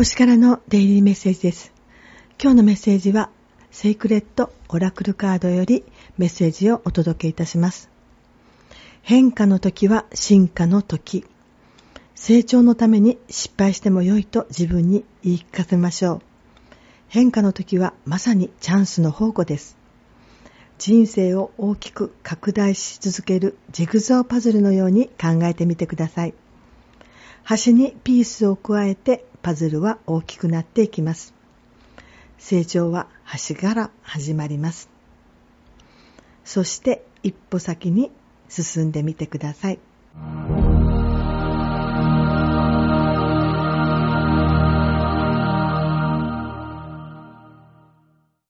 星からのデイリーメッセージです。今日のメッセージは、セイクレットオラクルカードよりメッセージをお届けいたします。変化の時は進化の時。成長のために失敗しても良いと自分に言い聞かせましょう。変化の時はまさにチャンスの宝庫です。人生を大きく拡大し続けるジグゾーパズルのように考えてみてください。端にピースを加えてパズルは大きくなっていきます。成長は端から始まります。そして一歩先に進んでみてください。